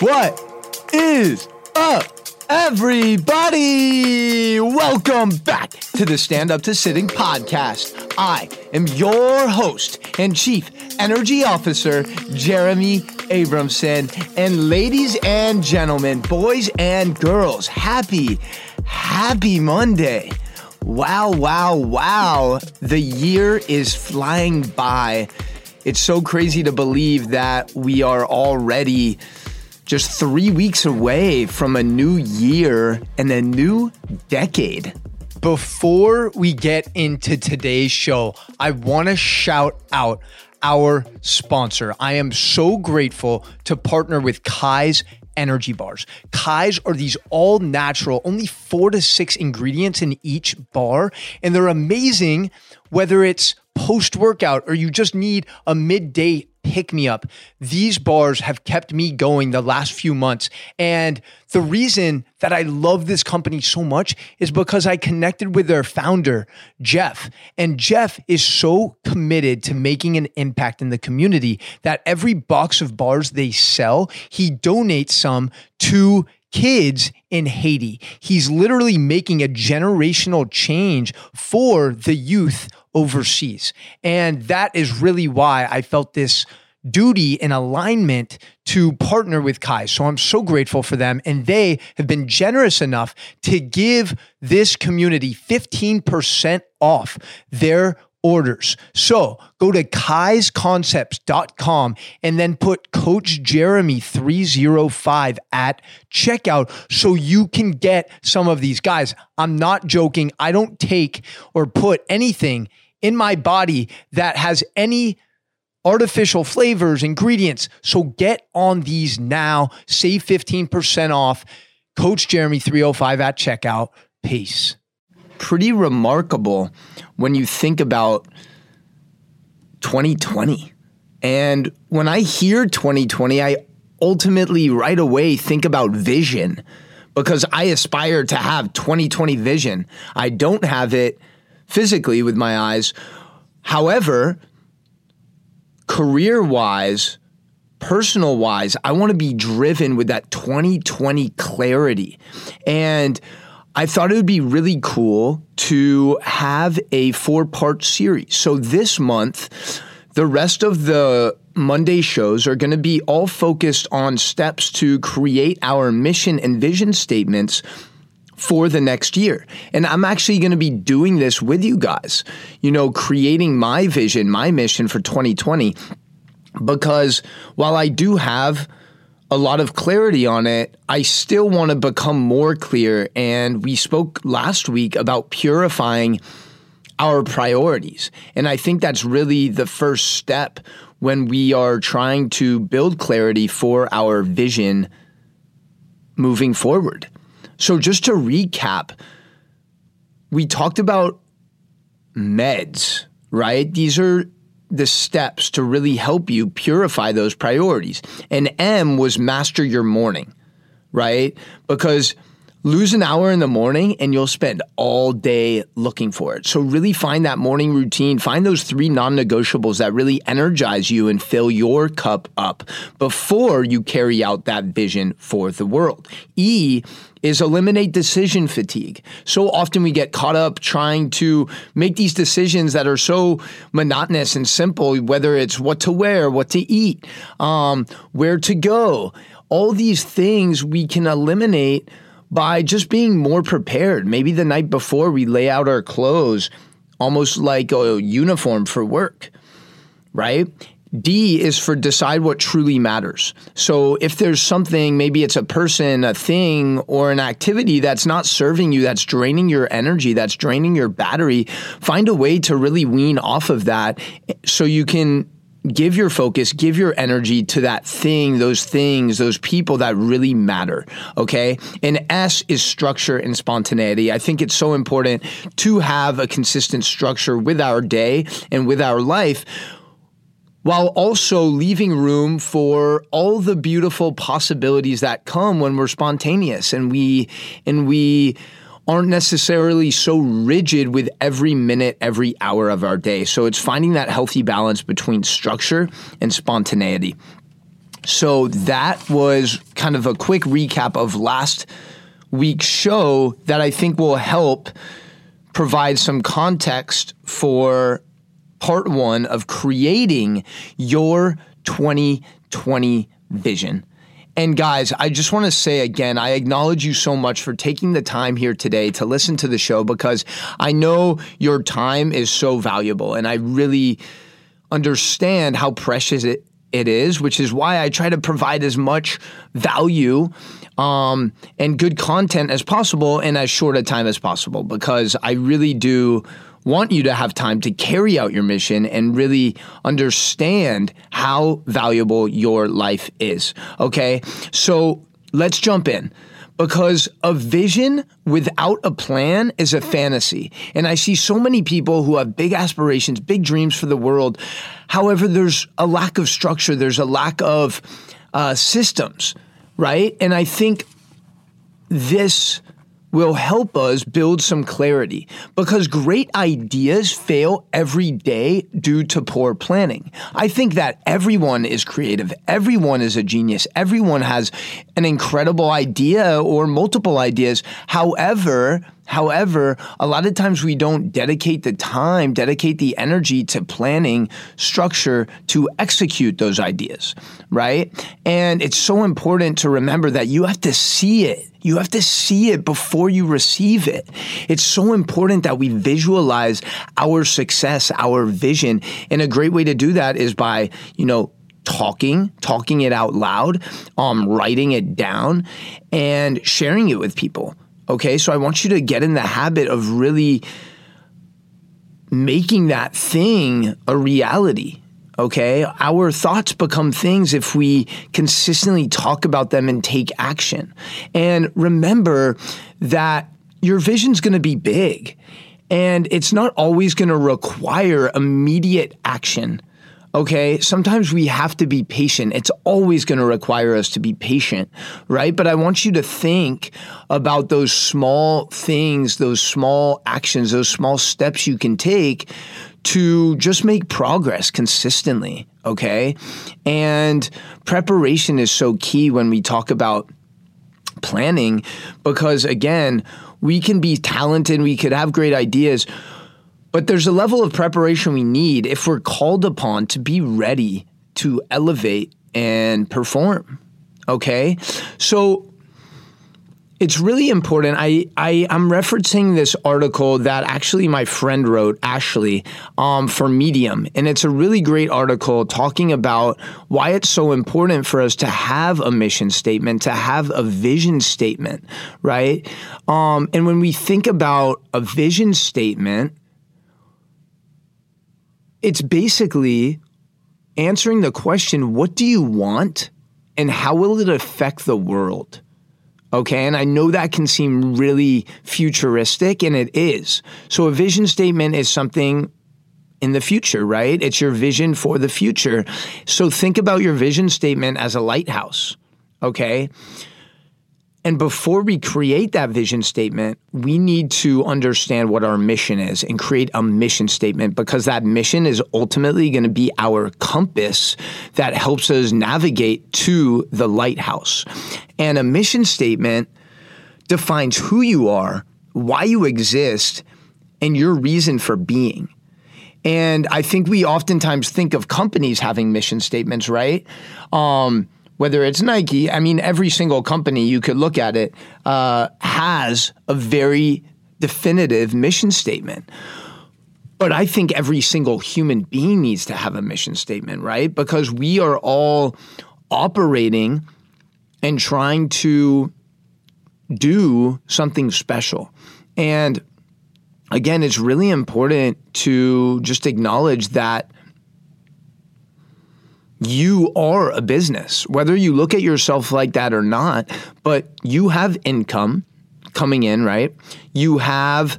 What is up, everybody? Welcome back to the Stand Up to Sitting podcast. I am your host and Chief Energy Officer, Jeremy Abramson. And ladies and gentlemen, boys and girls, happy, happy Monday. Wow, wow, wow. The year is flying by. It's so crazy to believe that we are already just three weeks away from a new year and a new decade. Before we get into today's show, I want to shout out our sponsor. I am so grateful to partner with Kize energy bars. Kize are these all natural, only four to six ingredients in each bar, and they're amazing whether it's post workout or you just need a midday pick me up. These bars have kept me going the last few months. And the reason that I love this company so much is because I connected with their founder, Jeff. And Jeff is so committed to making an impact in the community that every box of bars they sell, he donates some to kids in Haiti. He's literally making a generational change for the youth overseas. And that is really why I felt this duty and alignment to partner with Kai. So I'm so grateful for them. And they have been generous enough to give this community 15% off their orders. So go to kizeconcepts.com and then put Coach Jeremy 305 at checkout so you can get some of these. Guys, I'm not joking. I don't take or put anything in my body that has any artificial flavors, ingredients. So get on these now. Save 15% off. Coach Jeremy 305 at checkout. Peace. Pretty remarkable when you think about 2020. And when I hear 2020, I ultimately right away think about vision because I aspire to have 2020 vision. I don't have it physically with my eyes. However, career wise, personal wise, I want to be driven with that 2020 clarity. And I thought it would be really cool to have a four part series. So this month, the rest of the Monday shows are going to be all focused on steps to create our mission and vision statements for the next year. And I'm actually going to be doing this with you guys, you know, creating my vision, my mission for 2020. Because while I do have a lot of clarity on it, I still want to become more clear. And we spoke last week about purifying our priorities. And I think that's really the first step when we are trying to build clarity for our vision moving forward. So, just to recap, we talked about meds, right? These are the steps to really help you purify those priorities. And M was master your morning, right? Because lose an hour in the morning and you'll spend all day looking for it. So, really find that morning routine. Find those three non negotiables that really energize you and fill your cup up before you carry out that vision for the world. E is eliminate decision fatigue. So often we get caught up trying to make these decisions that are so monotonous and simple, whether it's what to wear, what to eat, um, where to go. All these things we can eliminate by just being more prepared. Maybe the night before we lay out our clothes almost like a uniform for work, right? D is for decide what truly matters. So if there's something, maybe it's a person, a thing, or an activity that's not serving you, that's draining your energy, that's draining your battery, find a way to really wean off of that so you can give your focus, give your energy to that thing, those things, those people that really matter. Okay. And S is structure and spontaneity. I think it's so important to have a consistent structure with our day and with our life while also leaving room for all the beautiful possibilities that come when we're spontaneous and we and we aren't necessarily so rigid with every minute, every hour of our day. So it's finding that healthy balance between structure and spontaneity. So that was kind of a quick recap of last week's show that I think will help provide some context for part one of creating your 2020 vision. And guys, I just want to say again, I acknowledge you so much for taking the time here today to listen to the show because I know your time is so valuable and I really understand how precious it, it is, which is why I try to provide as much value um, and good content as possible in as short a time as possible because I really do want you to have time to carry out your mission and really understand how valuable your life is. Okay. So let's jump in because a vision without a plan is a fantasy. And I see so many people who have big aspirations, big dreams for the world. However, there's a lack of structure, there's a lack of uh, systems, right? And I think this will help us build some clarity because great ideas fail every day due to poor planning. I think that everyone is creative, everyone is a genius, everyone has an incredible idea or multiple ideas. However, However, a lot of times we don't dedicate the time, dedicate the energy to planning structure to execute those ideas, right? And it's so important to remember that you have to see it you have to see it before you receive it. It's so important that we visualize our success, our vision. And a great way to do that is by, you know, talking, talking it out loud, um, writing it down, and sharing it with people. Okay, so I want you to get in the habit of really making that thing a reality. Okay. Our thoughts become things if we consistently talk about them and take action. And remember that your vision's going to be big and it's not always going to require immediate action. Okay. Sometimes we have to be patient. It's always going to require us to be patient, right? But I want you to think about those small things, those small actions, those small steps you can take to just make progress consistently. Okay. And preparation is so key when we talk about planning because, again, we can be talented, we could have great ideas, but there's a level of preparation we need if we're called upon to be ready to elevate and perform. Okay. So, it's really important. I, I am referencing this article that actually my friend wrote, Ashley, um, for Medium, and it's a really great article talking about why it's so important for us to have a mission statement, to have a vision statement, right? Um, and when we think about a vision statement, it's basically answering the question, "What do you want?" and how will it affect the world? Okay. And I know that can seem really futuristic, and it is. So a vision statement is something in the future, right? It's your vision for the future. So think about your vision statement as a lighthouse. Okay. And before we create that vision statement, we need to understand what our mission is and create a mission statement because that mission is ultimately going to be our compass that helps us navigate to the lighthouse. And a mission statement defines who you are, why you exist, and your reason for being. And I think we oftentimes think of companies having mission statements, right? Um, whether it's Nike, I mean, every single company you could look at it uh, has a very definitive mission statement. But I think every single human being needs to have a mission statement, right? Because we are all operating and trying to do something special. And again, it's really important to just acknowledge that you are a business, whether you look at yourself like that or not, but you have income coming in, right? You have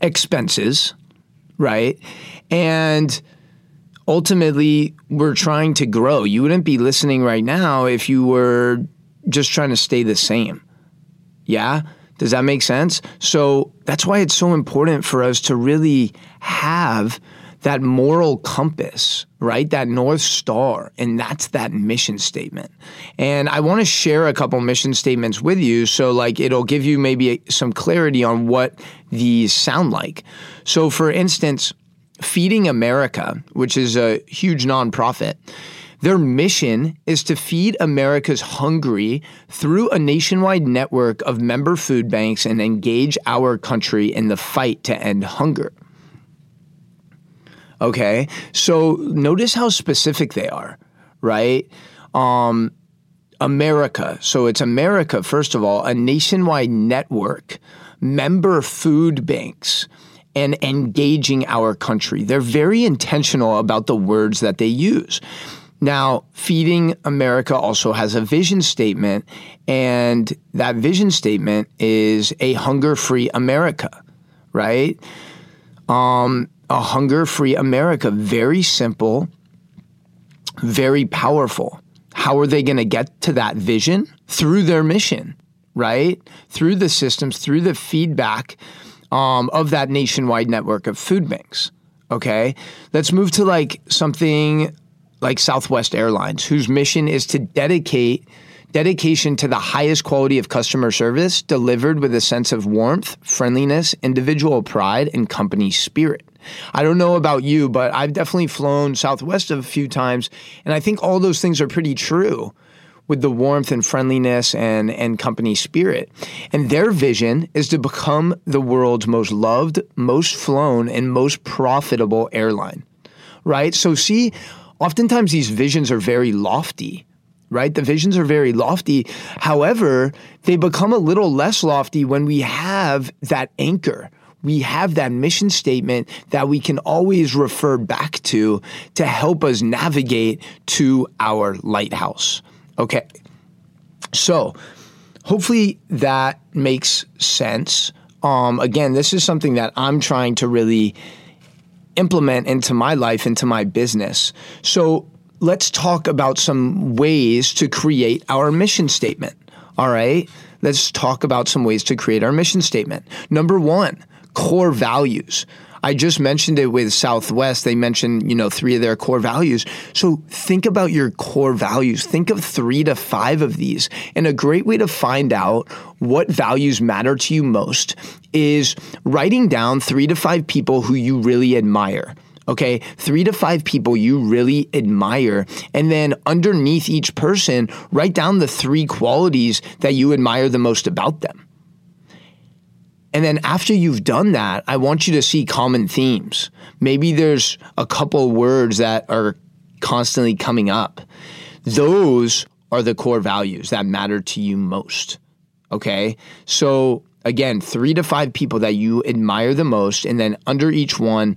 expenses, right? And ultimately, we're trying to grow. You wouldn't be listening right now if you were just trying to stay the same. Yeah? Does that make sense? So that's why it's so important for us to really have that moral compass, right? That North Star. And that's that mission statement. And I want to share a couple mission statements with you. So, like, it'll give you maybe some clarity on what these sound like. So, for instance, Feeding America, which is a huge nonprofit, their mission is to feed America's hungry through a nationwide network of member food banks and engage our country in the fight to end hunger. Okay, so notice how specific they are, right? Um, America. So it's America, first of all, a nationwide network, member food banks, and engaging our country. They're very intentional about the words that they use. Now, Feeding America also has a vision statement, and that vision statement is a hunger free America, right? Um, a hunger free America. Very simple, very powerful. How are they going to get to that vision? Through their mission, right? Through the systems, through the feedback um, of that nationwide network of food banks. Okay. Let's move to like something like Southwest Airlines, whose mission is to dedicate dedication to the highest quality of customer service delivered with a sense of warmth, friendliness, individual pride, and company spirit. I don't know about you, but I've definitely flown Southwest a few times, and I think all those things are pretty true with the warmth and friendliness and, and company spirit. And their vision is to become the world's most loved, most flown, and most profitable airline. Right? So, see, oftentimes these visions are very lofty right? The visions are very lofty. However, they become a little less lofty when we have that anchor. We have that mission statement that we can always refer back to to help us navigate to our lighthouse. Okay. So, hopefully that makes sense. Um, again, this is something that I'm trying to really implement into my life, into my business. So let's talk about some ways to create our mission statement. All right. Let's talk about some ways to create our mission statement. Number one, core values. I just mentioned it with Southwest. They mentioned, you know, three of their core values. So think about your core values. Think of three to five of these. And a great way to find out what values matter to you most is writing down three to five people who you really admire. Okay, three to five people you really admire. And then underneath each person, write down the three qualities that you admire the most about them. And then after you've done that, I want you to see common themes. Maybe there's a couple words that are constantly coming up. Those are the core values that matter to you most. Okay. So again, three to five people that you admire the most, and then under each one,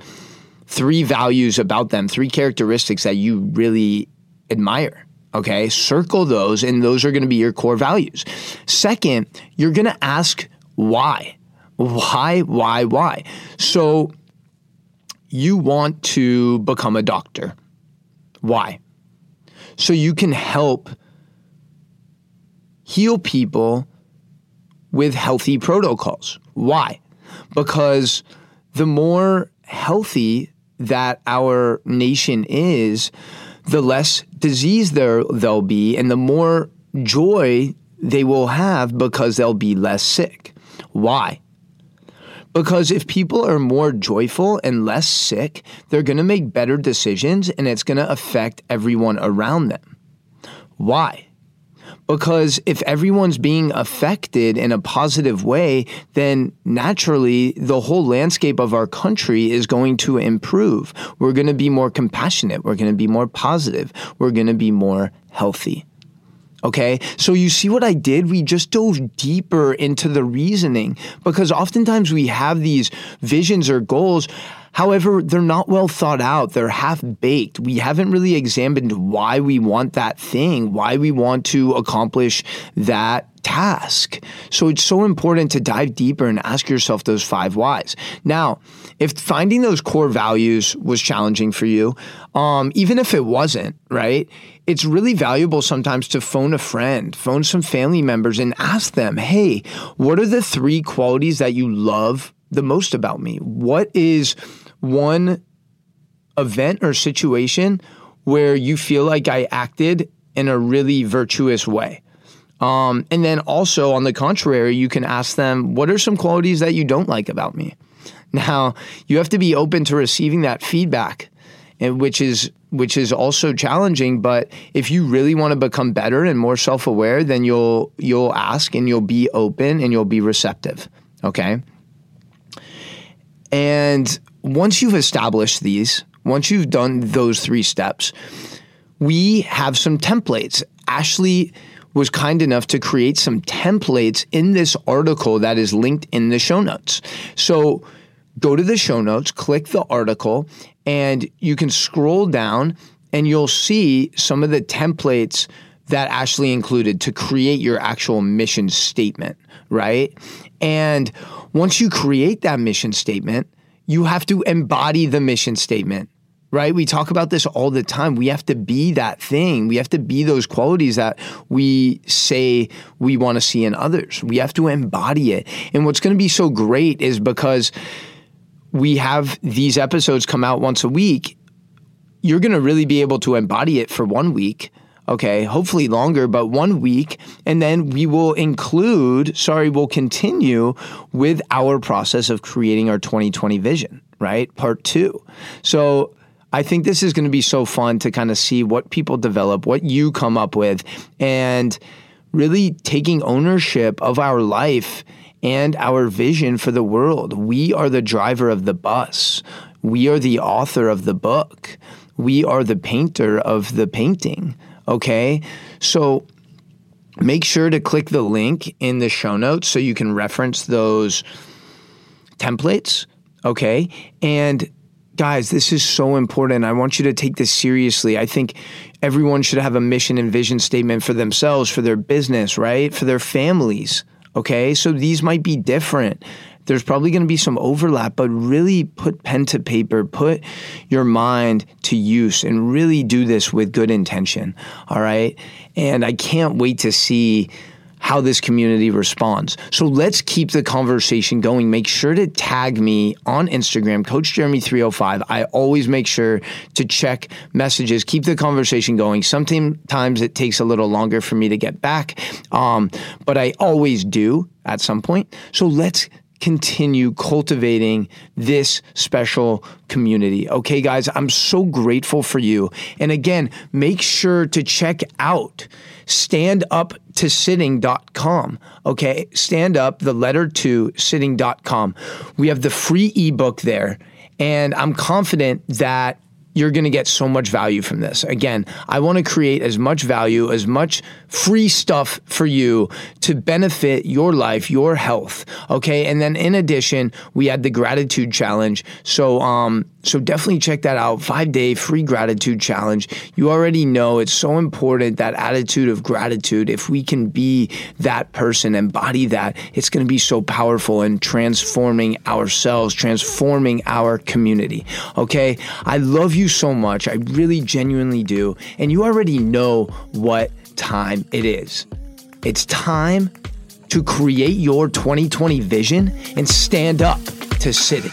three values about them, three characteristics that you really admire. Okay. Circle those, and those are going to be your core values. Second, you're going to ask why. Why, why, why? So you want to become a doctor. Why? So you can help heal people with healthy protocols. Why? Because the more healthy that our nation is, the less disease there they'll be, and the more joy they will have because they'll be less sick. Why? Because if people are more joyful and less sick, they're going to make better decisions and it's going to affect everyone around them. Why? Because if everyone's being affected in a positive way, then naturally the whole landscape of our country is going to improve. We're going to be more compassionate. We're going to be more positive. We're going to be more healthy. Okay. So you see what I did? We just dove deeper into the reasoning because oftentimes we have these visions or goals. However, they're not well thought out. They're half baked. We haven't really examined why we want that thing, why we want to accomplish that task. So it's so important to dive deeper and ask yourself those five whys. Now, if finding those core values was challenging for you, um, even if it wasn't, right? It's really valuable sometimes to phone a friend, phone some family members, and ask them, hey, what are the three qualities that you love the most about me? What is one event or situation where you feel like I acted in a really virtuous way. Um, and then also, on the contrary, you can ask them, what are some qualities that you don't like about me? Now, you have to be open to receiving that feedback, and which is which is also challenging. But if you really want to become better and more self aware, then you'll you'll ask and you'll be open and you'll be receptive. Okay. And once you've established these, once you've done those three steps, we have some templates. Ashley was kind enough to create some templates in this article that is linked in the show notes. So go to the show notes, click the article, and you can scroll down and you'll see some of the templates that Ashley included to create your actual mission statement, right? And once you create that mission statement, you have to embody the mission statement right? We talk about this all the time. We have to be that thing. We have to be those qualities that we say we want to see in others. We have to embody it. And what's going to be so great is because we have these episodes come out once a week, you're going to really be able to embody it for one week. Okay, hopefully longer, but one week. And then we will include, sorry, we'll continue with our process of creating our 2020 vision, right? Part two. So I think this is going to be so fun to kind of see what people develop, what you come up with, and really taking ownership of our life and our vision for the world. We are the driver of the bus. We are the author of the book. We are the painter of the painting. Okay. So make sure to click the link in the show notes so you can reference those templates. Okay. And guys, this is so important. I want you to take this seriously. I think everyone should have a mission and vision statement for themselves, for their business, right? For their families. Okay. So these might be different. There's probably going to be some overlap, but really put pen to paper, put your mind to use, and really do this with good intention. All right. And I can't wait to see how this community responds. So let's keep the conversation going. Make sure to tag me on Instagram, Coach Jeremy 305. I always make sure to check messages, keep the conversation going. Sometimes it takes a little longer for me to get back, um, but I always do at some point. So let's continue cultivating this special community. Okay, guys, I'm so grateful for you. And again, make sure to check out standuptositting.com. Okay, stand up, the letter to sitting.com. We have the free ebook there. And I'm confident that you're going to get so much value from this. Again, I want to create as much value, as much free stuff for you to benefit your life, your health. Okay. And then in addition, we had the gratitude challenge. So, um, so definitely check that out. Five day free gratitude challenge. You already know it's so important that attitude of gratitude. If we can be that person, embody that, it's going to be so powerful in transforming ourselves, transforming our community. Okay. I love you so much. I really genuinely do. And you already know what time it is. It's time to create your 2020 vision and stand up to sitting.